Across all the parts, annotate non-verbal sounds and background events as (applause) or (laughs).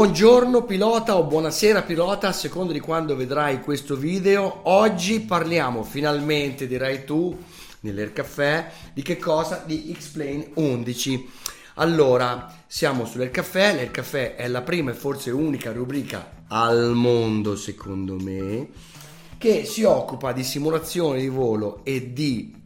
Buongiorno pilota o buonasera pilota, a seconda di quando vedrai questo video. Oggi parliamo finalmente, direi tu, nell'Air Caffè, di che cosa? Di X-Plane 11. Allora, siamo sull'Air Caffè, l'Air Caffè è la prima e forse unica rubrica al mondo, secondo me, che si occupa di simulazione di volo e di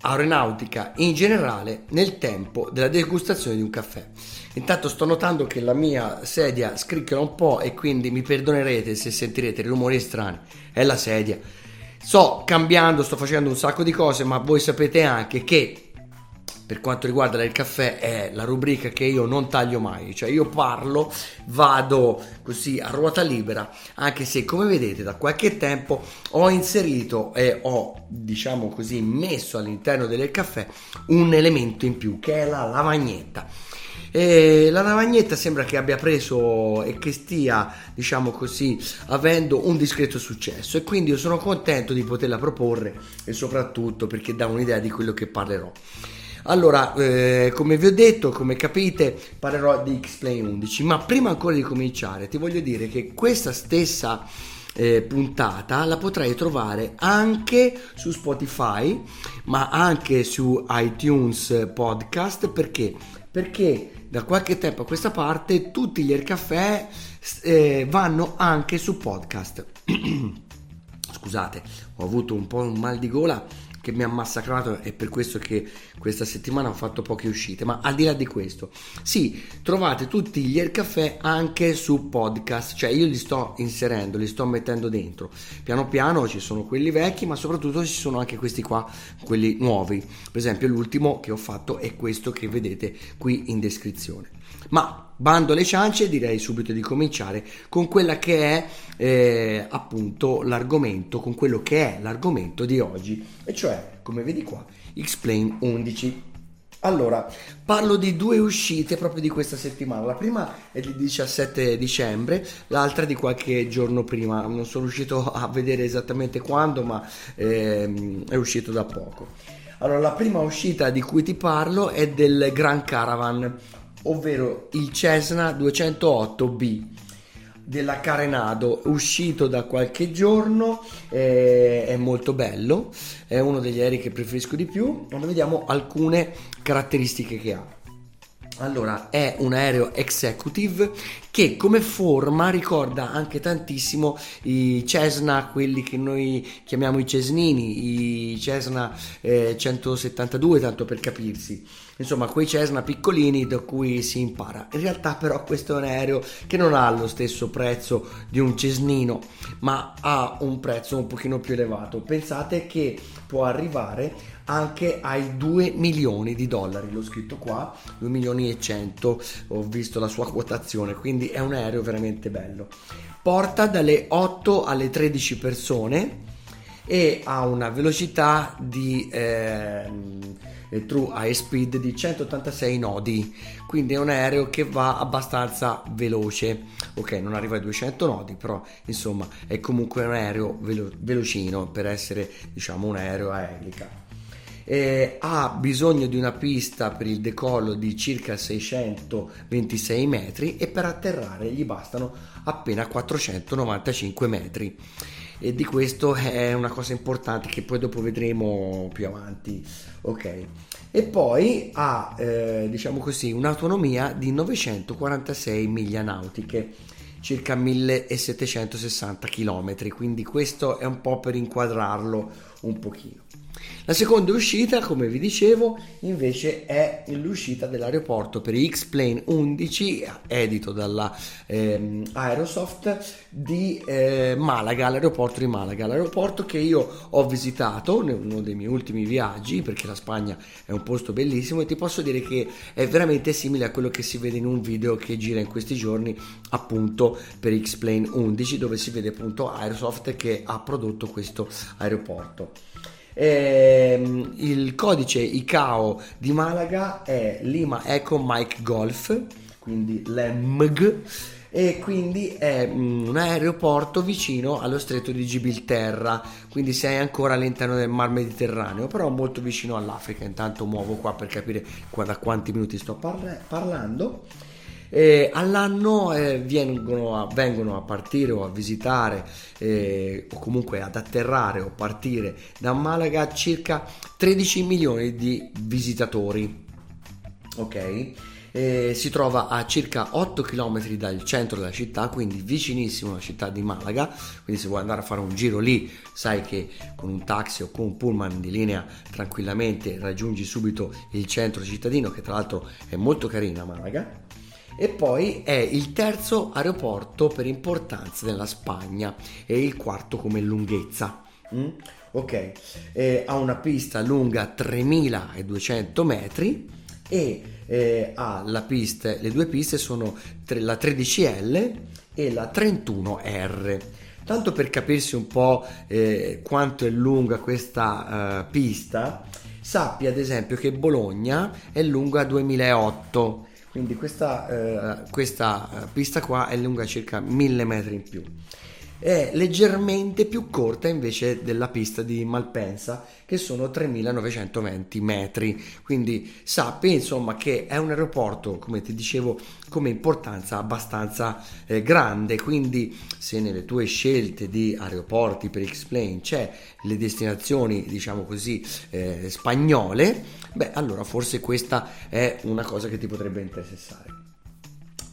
aeronautica in generale nel tempo della degustazione di un caffè. Intanto sto notando che la mia sedia scricchiola un po' e quindi mi perdonerete se sentirete rumori strani. È la sedia. Sto cambiando, sto facendo un sacco di cose, ma voi sapete anche che per quanto riguarda il caffè è la rubrica che io non taglio mai, cioè io parlo, vado così a ruota libera, anche se come vedete da qualche tempo ho inserito e ho diciamo così messo all'interno del caffè un elemento in più che è la lavagnetta. E la lavagnetta sembra che abbia preso e che stia, diciamo così, avendo un discreto successo e quindi io sono contento di poterla proporre e soprattutto perché dà un'idea di quello che parlerò. Allora, eh, come vi ho detto, come capite, parlerò di X-Plane 11, ma prima ancora di cominciare ti voglio dire che questa stessa eh, puntata la potrai trovare anche su Spotify, ma anche su iTunes Podcast, perché? Perché da qualche tempo a questa parte tutti gli Air Caffè eh, vanno anche su podcast. (clears throat) Scusate, ho avuto un po' un mal di gola che mi ha massacrato e per questo che questa settimana ho fatto poche uscite. Ma al di là di questo, sì, trovate tutti gli Air Caffè anche su podcast, cioè io li sto inserendo, li sto mettendo dentro. Piano piano ci sono quelli vecchi, ma soprattutto ci sono anche questi qua, quelli nuovi. Per esempio, l'ultimo che ho fatto è questo che vedete qui in descrizione. Ma bando alle ciance, direi subito di cominciare con quella che è eh, appunto l'argomento, con quello che è l'argomento di oggi, e cioè, come vedi qua, X-Plane 11. Allora, parlo di due uscite proprio di questa settimana. La prima è del 17 dicembre, l'altra di qualche giorno prima. Non sono riuscito a vedere esattamente quando, ma ehm, è uscito da poco. Allora, la prima uscita di cui ti parlo è del Grand Caravan, ovvero il Cessna 208B della Carenado uscito da qualche giorno eh, è molto bello è uno degli aerei che preferisco di più ora vediamo alcune caratteristiche che ha allora, è un aereo executive che come forma ricorda anche tantissimo i Cessna, quelli che noi chiamiamo i Cesnini, i Cessna eh, 172, tanto per capirsi. Insomma, quei Cessna piccolini da cui si impara. In realtà però questo è un aereo che non ha lo stesso prezzo di un Cesnino, ma ha un prezzo un pochino più elevato. Pensate che può arrivare anche ai 2 milioni di dollari. L'ho scritto qua, 2 milioni e 100, ho visto la sua quotazione, quindi è un aereo veramente bello. Porta dalle 8 alle 13 persone e ha una velocità di eh, true high speed di 186 nodi. Quindi è un aereo che va abbastanza veloce. Ok non arriva ai 200 nodi però insomma è comunque un aereo velo- velocino per essere diciamo un aereo a elica eh, ha bisogno di una pista per il decollo di circa 626 metri e per atterrare gli bastano appena 495 metri. E di questo è una cosa importante che poi dopo vedremo più avanti ok? E poi ha eh, diciamo così un'autonomia di 946 miglia nautiche circa 1760 km quindi questo è un po' per inquadrarlo un pochino la seconda uscita, come vi dicevo, invece è l'uscita dell'aeroporto per X-Plane 11, edito dalla ehm, Aerosoft di eh, Malaga, l'aeroporto di Malaga, l'aeroporto che io ho visitato in uno dei miei ultimi viaggi, perché la Spagna è un posto bellissimo e ti posso dire che è veramente simile a quello che si vede in un video che gira in questi giorni appunto per X-Plane 11, dove si vede appunto Aerosoft che ha prodotto questo aeroporto. Ehm, il codice ICAO di Malaga è Lima Eco Mike Golf, quindi l'EMG e quindi è mm, un aeroporto vicino allo stretto di Gibilterra, quindi sei ancora all'interno del Mar Mediterraneo, però molto vicino all'Africa. Intanto muovo qua per capire da quanti minuti sto parla- parlando. Eh, all'anno eh, vengono, a, vengono, a, partire o a visitare eh, o comunque ad atterrare o partire da Malaga circa 13 milioni di visitatori. Ok? Eh, si trova a circa 8 km dal centro della città, quindi vicinissimo alla città di Malaga. Quindi, se vuoi andare a fare un giro lì, sai che con un taxi o con un pullman di linea tranquillamente raggiungi subito il centro cittadino, che tra l'altro è molto carina Malaga. E poi è il terzo aeroporto per importanza nella Spagna e il quarto come lunghezza. Mm? Ok, eh, ha una pista lunga 3200 metri e eh, ha la pista, le due piste sono tre, la 13L e la 31R. Tanto per capirsi un po' eh, quanto è lunga questa uh, pista, sappi ad esempio che Bologna è lunga 2008, quindi questa, uh, questa pista qua è lunga circa 1000 metri in più è leggermente più corta invece della pista di Malpensa che sono 3920 metri. Quindi sappi insomma che è un aeroporto come ti dicevo come importanza abbastanza eh, grande. Quindi se nelle tue scelte di aeroporti per X-Plane c'è le destinazioni diciamo così eh, spagnole beh allora forse questa è una cosa che ti potrebbe interessare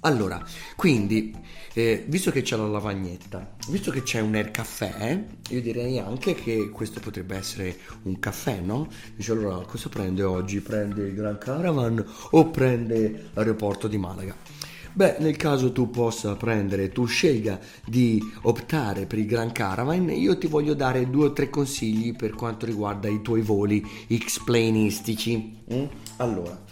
allora, quindi, eh, visto che c'è la lavagnetta, visto che c'è un air caffè, io direi anche che questo potrebbe essere un caffè, no? Dice allora, cosa prende oggi? Prende il Gran Caravan o prende l'aeroporto di Malaga? Beh, nel caso tu possa prendere, tu scelga di optare per il Gran Caravan, io ti voglio dare due o tre consigli per quanto riguarda i tuoi voli X-planistici. Mm? Allora,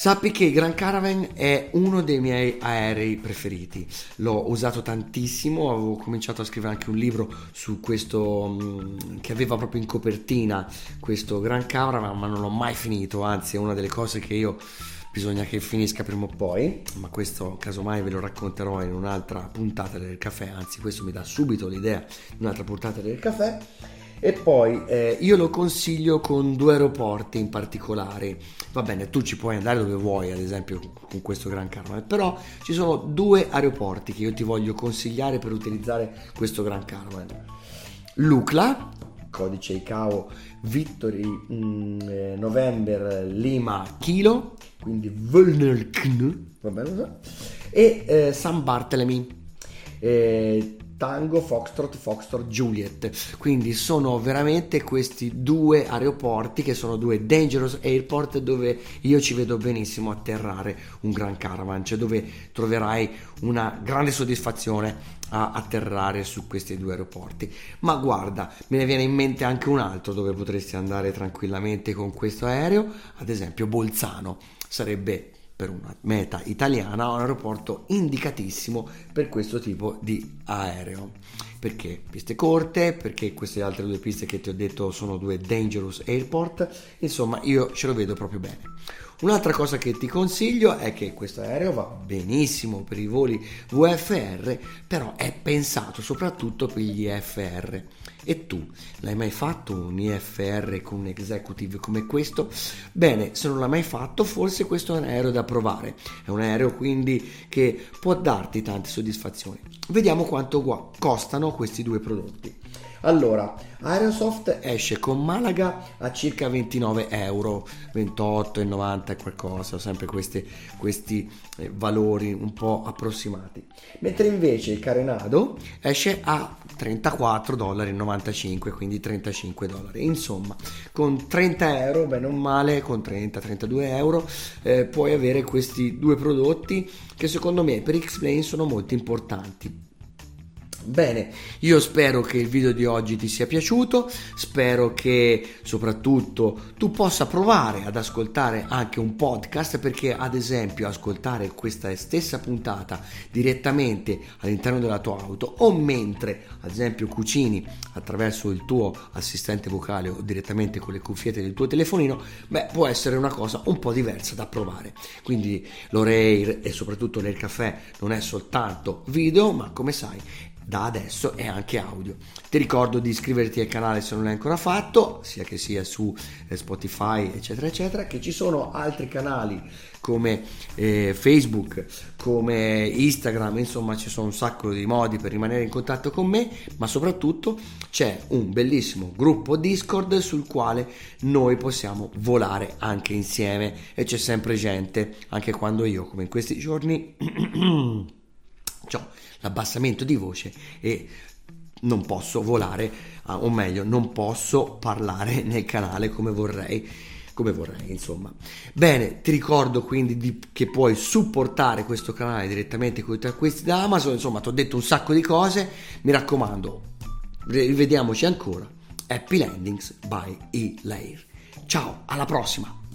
Sappi che Gran Caravan è uno dei miei aerei preferiti. L'ho usato tantissimo, avevo cominciato a scrivere anche un libro su questo mm, che aveva proprio in copertina questo Gran Caravan, ma non l'ho mai finito, anzi è una delle cose che io bisogna che finisca prima o poi, ma questo casomai ve lo racconterò in un'altra puntata del caffè, anzi questo mi dà subito l'idea di un'altra puntata del caffè. E poi eh, io lo consiglio con due aeroporti in particolare. Va bene, tu ci puoi andare dove vuoi, ad esempio con questo Gran Caravan, però ci sono due aeroporti che io ti voglio consigliare per utilizzare questo Gran Caravan. Lucla, codice ICAO Victory mh, eh, November Lima Kilo, quindi Völnerkn, va bene, e eh, San Bartolomé. Eh, Tango, Foxtrot, Foxtrot, Juliet. Quindi sono veramente questi due aeroporti che sono due dangerous airport dove io ci vedo benissimo atterrare un gran caravan, cioè dove troverai una grande soddisfazione a atterrare su questi due aeroporti. Ma guarda, me ne viene in mente anche un altro dove potresti andare tranquillamente con questo aereo, ad esempio Bolzano. Sarebbe per una meta italiana un aeroporto indicatissimo per questo tipo di aereo. Perché piste corte, perché queste altre due piste che ti ho detto sono due dangerous airport, insomma io ce lo vedo proprio bene. Un'altra cosa che ti consiglio è che questo aereo va benissimo per i voli VFR, però è pensato soprattutto per gli EFR. E tu l'hai mai fatto un IFR con un executive come questo? Bene, se non l'hai mai fatto, forse questo è un aereo da provare. È un aereo quindi che può darti tante soddisfazioni. Vediamo quanto costano questi due prodotti. Allora, Aerosoft esce con Malaga a circa 29 euro, 28,90 e qualcosa, sempre questi, questi eh, valori un po' approssimati. Mentre invece il Carenado esce a 34,95 dollari, quindi 35 dollari. Insomma, con 30 euro, beh non male, con 30-32 euro eh, puoi avere questi due prodotti che secondo me per X-Plane sono molto importanti Bene, io spero che il video di oggi ti sia piaciuto, spero che soprattutto tu possa provare ad ascoltare anche un podcast perché ad esempio ascoltare questa stessa puntata direttamente all'interno della tua auto o mentre ad esempio cucini attraverso il tuo assistente vocale o direttamente con le cuffiette del tuo telefonino, beh può essere una cosa un po' diversa da provare. Quindi l'Oreir e soprattutto nel caffè non è soltanto video ma come sai da adesso è anche audio. Ti ricordo di iscriverti al canale se non l'hai ancora fatto, sia che sia su eh, Spotify, eccetera, eccetera, che ci sono altri canali come eh, Facebook, come Instagram, insomma ci sono un sacco di modi per rimanere in contatto con me, ma soprattutto c'è un bellissimo gruppo Discord sul quale noi possiamo volare anche insieme e c'è sempre gente, anche quando io, come in questi giorni, (clears throat) ho l'abbassamento di voce e non posso volare, o meglio, non posso parlare (laughs) nel canale come vorrei come vorrei, insomma. Bene, ti ricordo quindi di, che puoi supportare questo canale direttamente con i tuoi acquisti da Amazon, insomma, ti ho detto un sacco di cose, mi raccomando, rivediamoci ancora. Happy Landings by E. Lair. Ciao, alla prossima!